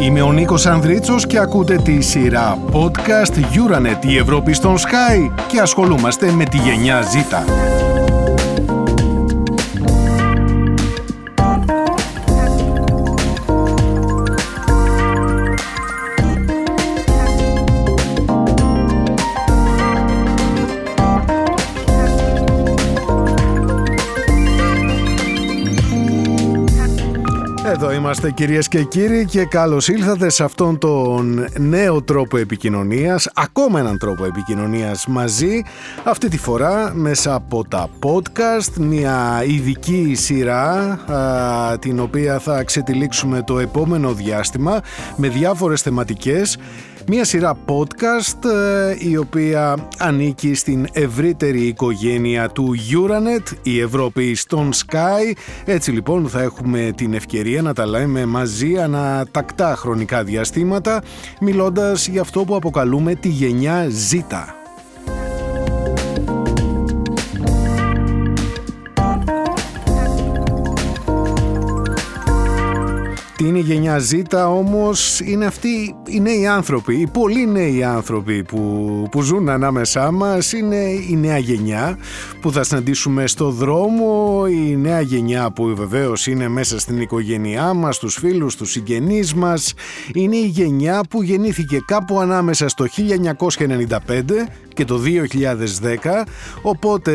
Είμαι ο Νίκος Ανδρίτσος και ακούτε τη σειρά podcast Euronet η Ευρώπη στον Sky και ασχολούμαστε με τη γενιά Z. Εδώ είμαστε κυρίες και κύριοι και καλώς ήλθατε σε αυτόν τον νέο τρόπο επικοινωνίας, ακόμα έναν τρόπο επικοινωνίας μαζί, αυτή τη φορά μέσα από τα podcast, μια ειδική σειρά την οποία θα ξετυλίξουμε το επόμενο διάστημα με διάφορες θεματικές Μία σειρά podcast ε, η οποία ανήκει στην ευρύτερη οικογένεια του Euronet, η Ευρώπη στον Sky. Έτσι λοιπόν θα έχουμε την ευκαιρία να τα λέμε μαζί ανά τακτά χρονικά διαστήματα μιλώντας για αυτό που αποκαλούμε τη γενιά Z. Τι είναι η γενιά Z όμως είναι αυτοί οι νέοι άνθρωποι, οι πολύ νέοι άνθρωποι που, που ζουν ανάμεσά μας είναι η νέα γενιά που θα συναντήσουμε στο δρόμο, η νέα γενιά που βεβαίως είναι μέσα στην οικογένειά μας, τους φίλους, τους συγγενείς μας. Είναι η γενιά που γεννήθηκε κάπου ανάμεσα στο 1995 και το 2010 οπότε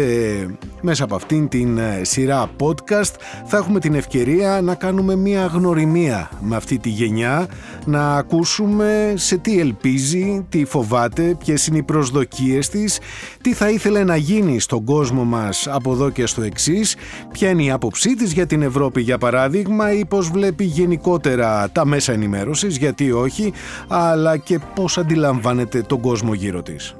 μέσα από αυτήν την ε, σειρά podcast θα έχουμε την ευκαιρία να κάνουμε μια γνωριμία με αυτή τη γενιά να ακούσουμε σε τι ελπίζει, τι φοβάται, ποιες είναι οι προσδοκίες της, τι θα ήθελε να γίνει στον κόσμο μας από εδώ και στο εξής, ποια είναι η άποψή της για την Ευρώπη για παράδειγμα ή πώς βλέπει γενικότερα τα μέσα ενημέρωσης, γιατί όχι, αλλά και πώς αντιλαμβάνεται τον κόσμο γύρω της.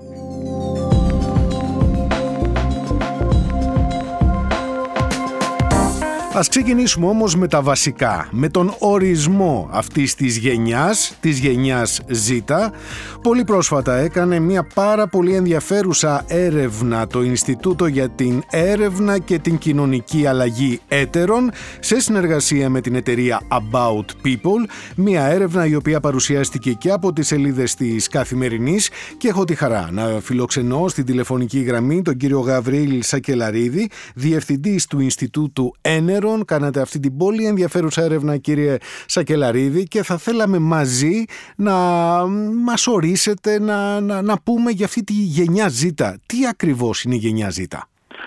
Ας ξεκινήσουμε όμως με τα βασικά, με τον ορισμό αυτής της γενιάς, της γενιάς Z. Πολύ πρόσφατα έκανε μια πάρα πολύ ενδιαφέρουσα έρευνα το Ινστιτούτο για την Έρευνα και την Κοινωνική Αλλαγή Έτερων σε συνεργασία με την εταιρεία About People, μια έρευνα η οποία παρουσιάστηκε και από τις σελίδες της Καθημερινής και έχω τη χαρά να φιλοξενώ στην τηλεφωνική γραμμή τον κύριο Γαβρίλ Σακελαρίδη, διευθυντής του Ινστιτούτου Ένερ Κάνατε αυτή την πολύ ενδιαφέρουσα έρευνα κύριε Σακελαρίδη και θα θέλαμε μαζί να μας ορίσετε να, να, να πούμε για αυτή τη γενιά Z. Τι ακριβώς είναι η γενιά Z.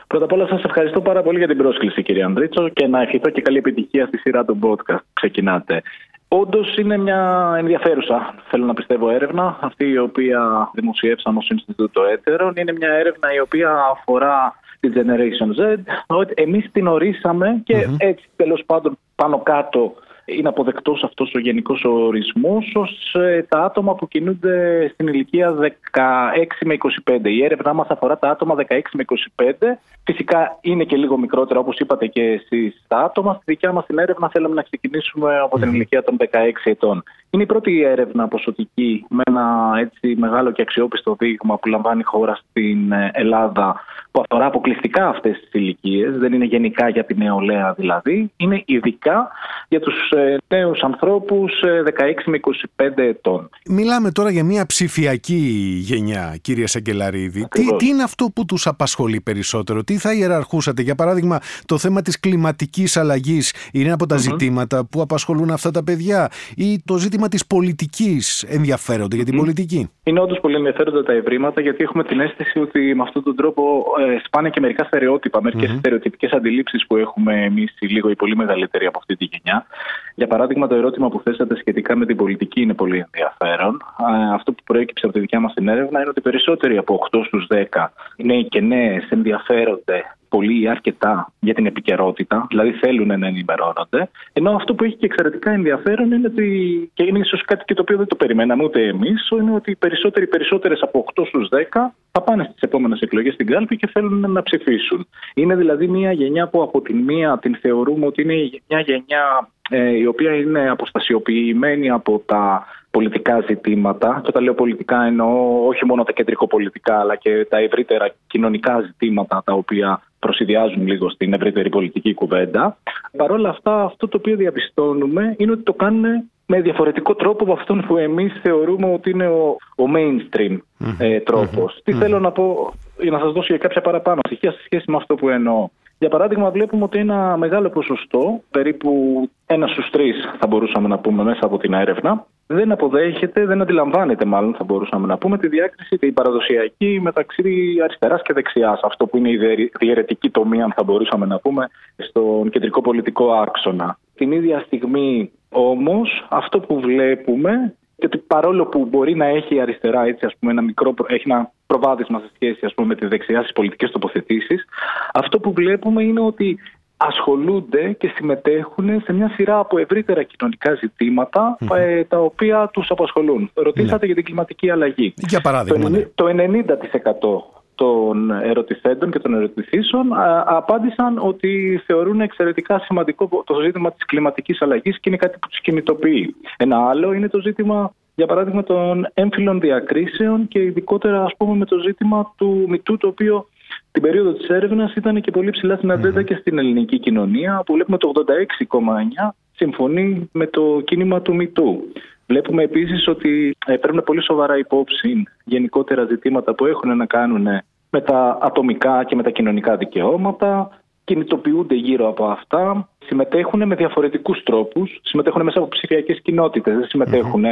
Πρώτα απ' όλα σας ευχαριστώ πάρα πολύ για την πρόσκληση κύριε Ανδρίτσο και να ευχηθώ και καλή επιτυχία στη σειρά του podcast ξεκινάτε. Όντως είναι μια ενδιαφέρουσα, θέλω να πιστεύω, έρευνα. Αυτή η οποία δημοσιεύσαμε ως Ινστιτούτο Έτερων. Είναι μια έρευνα η οποία αφορά τη Generation Z, ότι εμείς την ορίσαμε και έτσι τέλος πάντων πάνω κάτω είναι αποδεκτός αυτός ο γενικός ορισμός ως ε, τα άτομα που κινούνται στην ηλικία 16 με 25. Η έρευνά μας αφορά τα άτομα 16 με 25. Φυσικά είναι και λίγο μικρότερα όπως είπατε και εσείς τα άτομα. Στη δικιά μας την έρευνα θέλαμε να ξεκινήσουμε από την ηλικία των 16 ετών. Είναι η πρώτη έρευνα ποσοτική με ένα έτσι μεγάλο και αξιόπιστο δείγμα που λαμβάνει η χώρα στην ε, Ελλάδα που αφορά αποκλειστικά αυτές τις ηλικίες, δεν είναι γενικά για την νεολαία δηλαδή, είναι ειδικά για τους ε, νέους ανθρώπους 16 ε, με 25 ετών. Μιλάμε τώρα για μια ψηφιακή γενιά, κύριε Σαγκελαρίδη. Τι, τι είναι αυτό που τους απασχολεί περισσότερο, τι θα ιεραρχούσατε, για παράδειγμα, το θέμα της κλιματικής αλλαγής είναι από τα ζητήματα που απασχολούν αυτά τα παιδιά, ή το ζήτημα της πολιτικής ενδιαφέρονται για την πολιτική. Είναι όντως πολύ ενδιαφέροντα τα ευρήματα, γιατί έχουμε την αίσθηση ότι με αυτόν τον τρόπο ε, σπάνε και μερικά στερεότυπα, μερικές mm-hmm. στερεοτυπικές αντιλήψεις που έχουμε εμείς οι λίγο ή πολύ μεγαλύτεροι από αυτή τη γενιά. Για παράδειγμα, το ερώτημα που θέσατε σχετικά με την πολιτική είναι πολύ ενδιαφέρον. Αυτό που προέκυψε από τη δικιά μας την έρευνα είναι ότι περισσότεροι από 8 στους 10 νέοι και νέες ενδιαφέρονται πολύ ή αρκετά για την επικαιρότητα, δηλαδή θέλουν να ενημερώνονται. Ενώ αυτό που έχει και εξαιρετικά ενδιαφέρον είναι ότι, και είναι ίσως κάτι και το οποίο δεν το περιμέναμε ούτε εμείς, είναι ότι οι περισσότεροι περισσότερες από 8 στους 10 θα πάνε στις επόμενες εκλογές στην κάλπη και θέλουν να ψηφίσουν. Είναι δηλαδή μια γενιά που από την μία την θεωρούμε ότι είναι μια γενιά ε, η οποία είναι αποστασιοποιημένη από τα πολιτικά ζητήματα. Και όταν λέω πολιτικά εννοώ όχι μόνο τα κεντρικοπολιτικά αλλά και τα ευρύτερα κοινωνικά ζητήματα τα οποία προσυδειάζουν λίγο στην ευρύτερη πολιτική κουβέντα. Παρ' όλα αυτά, αυτό το οποίο διαπιστώνουμε είναι ότι το κάνουν με διαφορετικό τρόπο από αυτόν που εμείς θεωρούμε ότι είναι ο, ο mainstream ε, τροπος Τι θέλω να πω, για να σας δώσω για κάποια παραπάνω στοιχεία σε σχέση με αυτό που εννοώ. Για παράδειγμα, βλέπουμε ότι ένα μεγάλο ποσοστό, περίπου ένα στους τρεις θα μπορούσαμε να πούμε μέσα από την έρευνα, δεν αποδέχεται, δεν αντιλαμβάνεται μάλλον θα μπορούσαμε να πούμε τη διάκριση την παραδοσιακή μεταξύ αριστεράς και δεξιάς. Αυτό που είναι η διαιρετική τομή αν θα μπορούσαμε να πούμε στον κεντρικό πολιτικό άξονα. Την ίδια στιγμή όμως αυτό που βλέπουμε και ότι παρόλο που μπορεί να έχει η αριστερά έτσι, ας πούμε, ένα μικρό, έχει ένα προβάδισμα σε σχέση ας πούμε, με τη δεξιά στις πολιτικές τοποθετήσεις, αυτό που βλέπουμε είναι ότι ασχολούνται και συμμετέχουν σε μια σειρά από ευρύτερα κοινωνικά ε, τα οποία τους απασχολούν. Ρωτήσατε ναι. για την κλιματική αλλαγή. Για παράδειγμα, το, ναι. το 90% των ερωτηθέντων και των ερωτηθήσεων απάντησαν ότι θεωρούν εξαιρετικά σημαντικό το ζήτημα της κλιματικής αλλαγής και είναι κάτι που τους κινητοποιεί. Ένα άλλο είναι το ζήτημα για παράδειγμα των έμφυλων διακρίσεων και ειδικότερα ας πούμε με το ζήτημα του μητού το οποίο την περίοδο της έρευνας ήταν και πολύ ψηλά στην ατζέντα και στην ελληνική κοινωνία. Που βλέπουμε το 86,9 συμφωνεί με το κίνημα του μητού. Βλέπουμε επίσης ότι ε, παίρνουν πολύ σοβαρά υπόψη γενικότερα ζητήματα που έχουν να κάνουν με τα ατομικά και με τα κοινωνικά δικαιώματα, κινητοποιούνται γύρω από αυτά, συμμετέχουν με διαφορετικούς τρόπους, συμμετέχουν μέσα από ψηφιακές κοινότητες, δεν συμμετέχουν,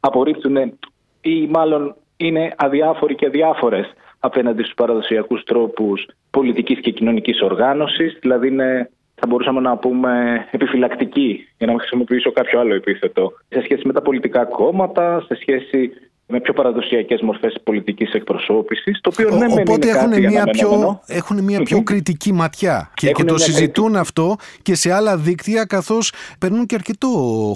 απορρίπτουν ή μάλλον είναι αδιάφοροι και διάφορες απέναντι στους παραδοσιακούς τρόπους πολιτικής και κοινωνικής οργάνωσης, δηλαδή είναι θα μπορούσαμε να πούμε επιφυλακτική, για να χρησιμοποιήσω κάποιο άλλο επίθετο, σε σχέση με τα πολιτικά κόμματα, σε σχέση με πιο παραδοσιακές μορφές πολιτικής εκπροσώπησης. Το οποίο ναι, Οπότε είναι έχουν, κάτι μια πιο, έχουν μια πιο κριτική ματιά και, και το συζητούν αυτό και σε άλλα δίκτυα, καθώς περνούν και αρκετό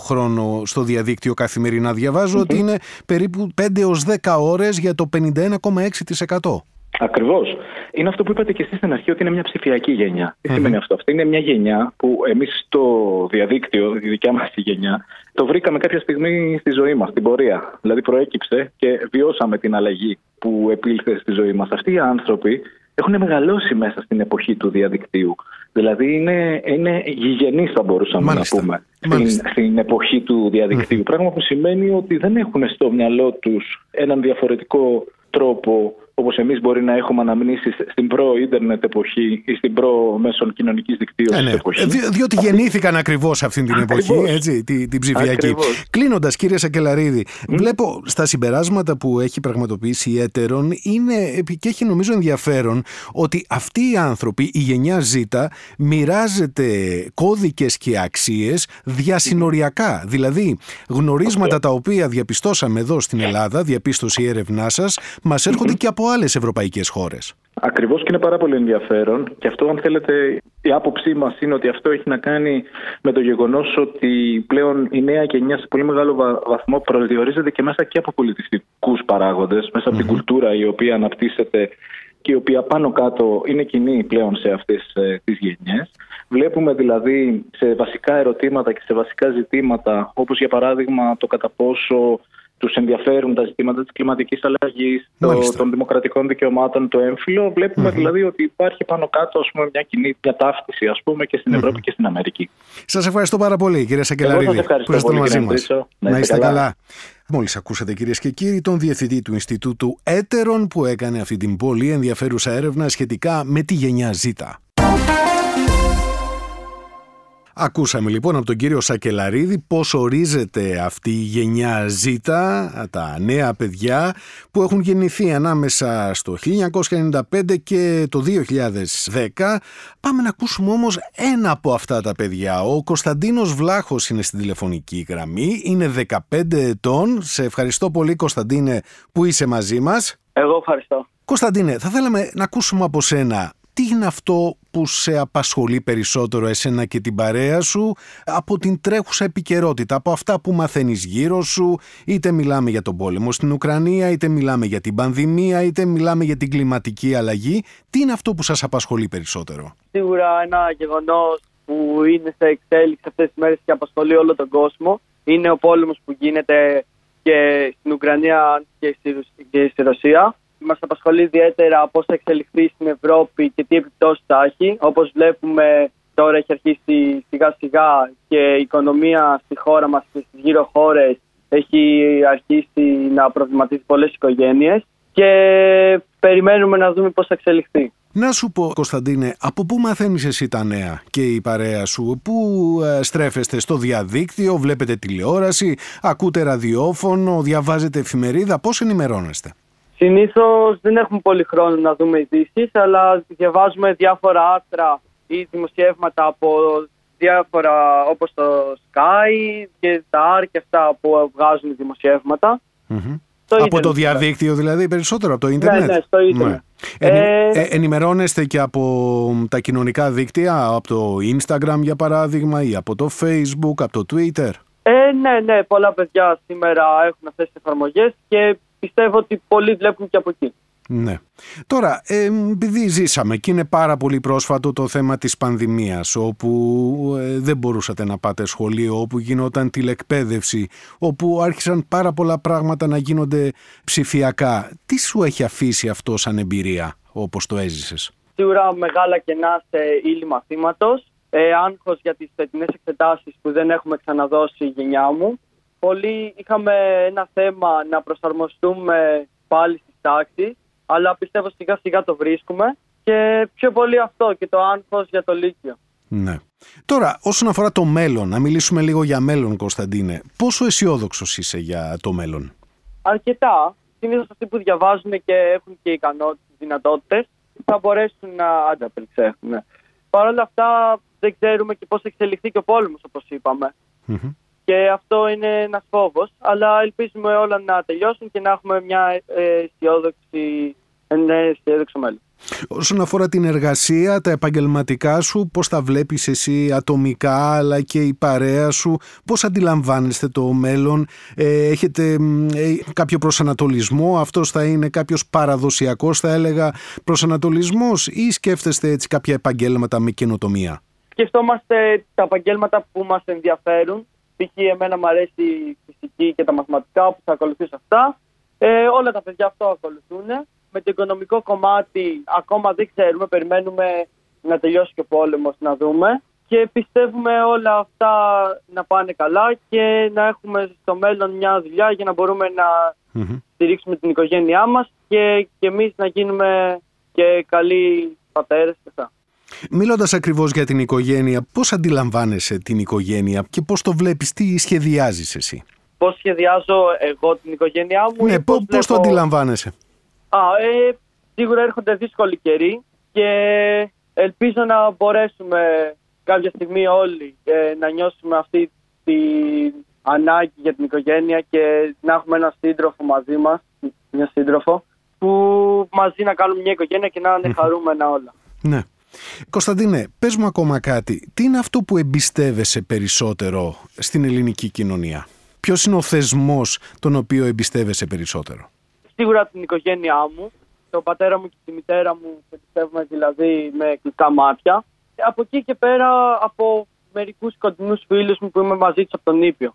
χρόνο στο διαδίκτυο καθημερινά. ότι είναι περίπου 5 έως 10 ώρες για το 51,6%. Ακριβώς. Είναι αυτό που είπατε και εσείς στην αρχή, ότι είναι μια ψηφιακή γενιά. Τι σημαίνει αυτό; Αυτή είναι μια γενιά που εμείς στο διαδίκτυο, η δικιά μας γενιά, το βρήκαμε κάποια στιγμή στη ζωή μας, στην πορεία. Δηλαδή προέκυψε και βιώσαμε την αλλαγή που επήλθε στη ζωή μας. Αυτοί οι άνθρωποι έχουν μεγαλώσει μέσα στην εποχή του διαδικτύου. Δηλαδή είναι, είναι γηγενείς θα μπορούσαμε να πούμε στην, στην, εποχή του διαδικτύου. Πράγμα που σημαίνει ότι δεν έχουν στο μυαλό τους έναν διαφορετικό τρόπο όπως εμείς μπορεί να έχουμε αναμνήσεις στην προ-ίντερνετ εποχή ή στην προ-μέσων κοινωνικής δικτύωσης ε, ναι. εποχής. Δι- διότι Αυτή... γεννήθηκαν ακριβώς αυτή την εποχή, έτσι, την, την ψηφιακή. Κλείνοντας, κύριε Σακελαρίδη, βλέπω στα συμπεράσματα που έχει πραγματοποιήσει η Έτερον είναι, και έχει νομίζω ενδιαφέρον ότι αυτοί οι άνθρωποι, η γενιά Z, μοιράζεται κώδικες και αξίες διασυνοριακά. Δηλαδή, γνωρίσματα τα οποία διαπιστώσαμε εδώ στην Ελλάδα, διαπίστωση η έρευνάς σας, μας έρχονται και από από άλλες ευρωπαϊκές χώρες. Ακριβώς και είναι πάρα πολύ ενδιαφέρον. Και αυτό, αν θέλετε, η άποψή μας είναι ότι αυτό έχει να κάνει με το γεγονός ότι πλέον η νέα γενιά σε πολύ μεγάλο βαθμό προσδιορίζεται και μέσα και από πολιτιστικούς παράγοντες, μέσα από την κουλτούρα η οποία αναπτύσσεται και η οποία πάνω κάτω είναι κοινή πλέον σε αυτές ε, τις γενιές. Βλέπουμε δηλαδή σε βασικά ερωτήματα και σε βασικά ζητήματα, όπως για παράδειγμα το κατά πόσο τους ενδιαφέρουν τα ζητήματα της κλιματικής αλλαγής, των δημοκρατικών δικαιωμάτων, το έμφυλο. δηλαδή ότι υπάρχει πάνω κάτω ας πούμε, μια κοινή διατάφτιση ας πούμε, και στην Ευρώπη και στην Αμερική. Σας ευχαριστώ πάρα πολύ, κύριε Σακελαρίδη, που είστε μαζί μας. Να είστε καλά. καλά. Μόλις ακούσατε κυρίες και κύριοι τον Διευθυντή του Ινστιτούτου Έτερων που έκανε αυτή την πολύ ενδιαφέρουσα έρευνα σχετικά με τη γενιά Ζήτα. Ακούσαμε λοιπόν από τον κύριο Σακελαρίδη πώς ορίζεται αυτή η γενιά Z, τα νέα παιδιά που έχουν γεννηθεί ανάμεσα στο 1995 και το 2010. Πάμε να ακούσουμε όμως ένα από αυτά τα παιδιά. Ο Κωνσταντίνος Βλάχος είναι στην τηλεφωνική γραμμή, είναι 15 ετών. Σε ευχαριστώ πολύ Κωνσταντίνε που είσαι μαζί μας. Εγώ ευχαριστώ. Κωνσταντίνε, θα θέλαμε να ακούσουμε από σένα τι είναι αυτό που σε απασχολεί περισσότερο εσένα και την παρέα σου από την τρέχουσα επικαιρότητα, από αυτά που μαθαίνεις γύρω σου, είτε μιλάμε για τον πόλεμο στην Ουκρανία, είτε μιλάμε για την πανδημία, είτε μιλάμε για την κλιματική αλλαγή. Τι είναι αυτό που σας απασχολεί περισσότερο; Σίγουρα ένα γεγονός που είναι σε εξέλιξη αυτές τις μέρες και απασχολεί όλο τον κόσμο είναι ο πόλεμος που γίνεται και στην Ουκρανία και στη Ρωσία μας απασχολεί ιδιαίτερα πώς θα εξελιχθεί στην Ευρώπη και τι επιπτώσεις θα έχει. Όπως βλέπουμε τώρα έχει αρχίσει σιγά σιγά και η οικονομία στη χώρα μας και στις γύρω χώρες έχει αρχίσει να προβληματίζει πολλές οικογένειες και περιμένουμε να δούμε πώς θα εξελιχθεί. Να σου πω, Κωνσταντίνε, από πού μαθαίνεις εσύ τα νέα και η παρέα σου, πού ε, στρέφεστε στο διαδίκτυο, βλέπετε τηλεόραση, ακούτε ραδιόφωνο, διαβάζετε εφημερίδα, πώς ενημερώνεστε; Συνήθως δεν έχουμε πολύ χρόνο να δούμε ειδήσεις, αλλά διαβάζουμε διάφορα άρθρα ή δημοσιεύματα από διάφορα όπως το Sky και τα AR και αυτά που βγάζουν από το διαδίκτυο δηλαδή περισσότερο, από το ναι, ίντερνετ; Ναι, ναι, στο ίντερνετ. Ναι. Ε... Ε, ενημερώνεστε και από τα κοινωνικά δίκτυα, από το Instagram για παράδειγμα ή από το Facebook, από το Twitter; Ε, ναι, ναι, πολλά παιδιά σήμερα έχουν αυτές τις εφαρμογές και πιστεύω ότι πολλοί βλέπουν και από εκεί. Ναι. Τώρα, ε, επειδή ζήσαμε και είναι πάρα πολύ πρόσφατο το θέμα της πανδημίας όπου ε, δεν μπορούσατε να πάτε σχολείο, όπου γινόταν τηλεκπαίδευση, όπου άρχισαν πάρα πολλά πράγματα να γίνονται ψηφιακά. Τι σου έχει αφήσει αυτό σαν εμπειρία όπως το έζησες; Σίγουρα μεγάλα κενά σε ύλη μαθήματος, ε, άγχος για τις φετινές εξετάσεις που δεν έχουμε ξαναδώσει η γενιά μου. Πολλοί είχαμε ένα θέμα να προσαρμοστούμε πάλι στις τάξεις αλλά πιστεύω σιγά σιγά το βρίσκουμε και πιο πολύ αυτό και το άγχος για το Λύκειο. Ναι. Τώρα, όσον αφορά το μέλλον, να μιλήσουμε λίγο για μέλλον, Κωνσταντίνε. Πόσο αισιόδοξος είσαι για το μέλλον, Αρκετά. Συνήθως αυτοί που διαβάζουν και έχουν και ικανότητες, δυνατότητες, θα μπορέσουν να ανταπεξέλθουν. Παρ' όλα αυτά, δεν ξέρουμε και πώς θα εξελιχθεί και ο πόλεμος, όπως Και αυτό είναι ένας φόβος. Αλλά ελπίζουμε όλα να τελειώσουν και να έχουμε μια ε, αισιόδοξη, ένα αισιόδοξο μέλλον. Όσον αφορά την εργασία, τα επαγγελματικά σου, πώς τα βλέπεις εσύ ατομικά αλλά και η παρέα σου, πώς αντιλαμβάνεστε το μέλλον, ε, έχετε ε, κάποιο προσανατολισμό, αυτός θα είναι κάποιος παραδοσιακός θα έλεγα προσανατολισμός ή σκέφτεστε έτσι κάποια επαγγέλματα με καινοτομία; Σκεφτόμαστε τα επαγγέλματα που μας ενδιαφέρουν, π.χ. εμένα μου αρέσει η φυσική και τα μαθηματικά που θα ακολουθήσω αυτά, ε, όλα τα παιδιά αυτό ακολουθούν με το οικονομικό κομμάτι ακόμα δεν ξέρουμε, περιμένουμε να τελειώσει και ο πόλεμος να δούμε και πιστεύουμε όλα αυτά να πάνε καλά και να έχουμε στο μέλλον μια δουλειά για να μπορούμε να mm στηρίξουμε την οικογένειά μας και, και εμείς να γίνουμε και καλοί πατέρες και αυτά. Μιλώντας ακριβώς για την οικογένεια, πώς αντιλαμβάνεσαι την οικογένεια και πώς το βλέπεις, τι σχεδιάζεις εσύ; Πώς σχεδιάζω εγώ την οικογένειά μου. Ναι, πώς, πώς το αντιλαμβάνεσαι; Α, ε, σίγουρα έρχονται δύσκολοι καιροί και ελπίζω να μπορέσουμε κάποια στιγμή όλοι ε, να νιώσουμε αυτή την ανάγκη για την οικογένεια και να έχουμε ένα σύντροφο μαζί μας, μια σύντροφο, που μαζί να κάνουμε μια οικογένεια και να είναι χαρούμενα όλα. Ναι. Κωνσταντίνε, πες μου ακόμα κάτι. Τι είναι αυτό που εμπιστεύεσαι περισσότερο στην ελληνική κοινωνία; Ποιος είναι ο θεσμός τον οποίο εμπιστεύεσαι περισσότερο; Σίγουρα την οικογένειά μου, τον πατέρα μου και τη μητέρα μου, πιστεύουμε δηλαδή με κλειστά μάτια. Από εκεί και πέρα από μερικούς κοντινούς φίλους μου που είμαι μαζί τους από τον Ήπιο.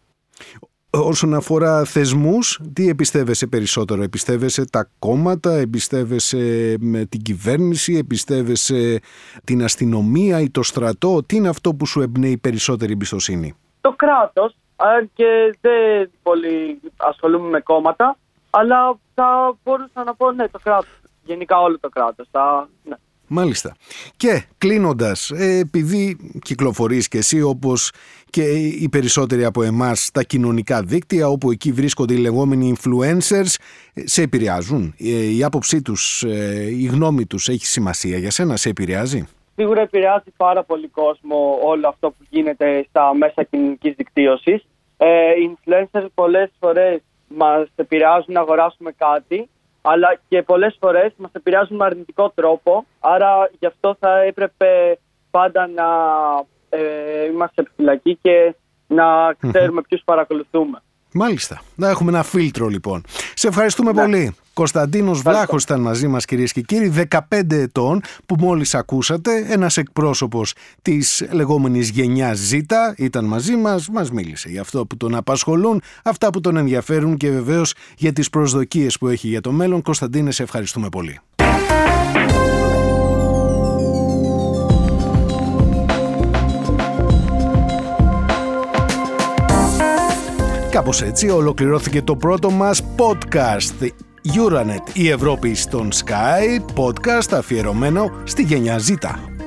Όσον αφορά θεσμούς, τι εμπιστεύεσαι περισσότερο, εμπιστεύεσαι τα κόμματα, εμπιστεύεσαι με την κυβέρνηση, εμπιστεύεσαι την αστυνομία ή το στρατό, τι είναι αυτό που σου εμπνέει περισσότερη εμπιστοσύνη; Το κράτος, αν και δεν πολύ ασχολούμαι με κόμματα, αλλά θα μπορούσα να πω ναι, το κράτος. Γενικά όλο το κράτος. Ναι. Μάλιστα. Και κλείνοντας, ε, επειδή κυκλοφορείς και εσύ όπως και οι περισσότεροι από εμάς στα κοινωνικά δίκτυα, όπου εκεί βρίσκονται οι λεγόμενοι influencers, σε επηρεάζουν; Ε, η άποψή τους, ε, η γνώμη τους έχει σημασία για σένα, σε επηρεάζει; Σίγουρα επηρεάζει πάρα πολύ κόσμο όλο αυτό που γίνεται στα μέσα κοινωνικής δικτύωσης. οι influencers πολλές φορές μας επηρεάζουν να αγοράσουμε κάτι, αλλά και πολλές φορές μας επηρεάζουν με αρνητικό τρόπο, άρα γι' αυτό θα έπρεπε πάντα να ε, είμαστε επιφυλακοί και να ξέρουμε ποιους παρακολουθούμε. Μάλιστα. Να έχουμε ένα φίλτρο λοιπόν. Σε ευχαριστούμε ναι. πολύ. Κωνσταντίνος Βλάχος ήταν μαζί μας, κυρίες και κύριοι, 15 ετών, που μόλις ακούσατε. Ένας εκπρόσωπος της λεγόμενης γενιάς Z ήταν μαζί μας, μας μίλησε για αυτό που τον απασχολούν, αυτά που τον ενδιαφέρουν και βεβαίως για τις προσδοκίες που έχει για το μέλλον. Κωνσταντίνε, σε ευχαριστούμε πολύ. Κάπως έτσι ολοκληρώθηκε το πρώτο μας podcast Euronet η Ευρώπη στον Sky podcast αφιερωμένο στη γενιά Z.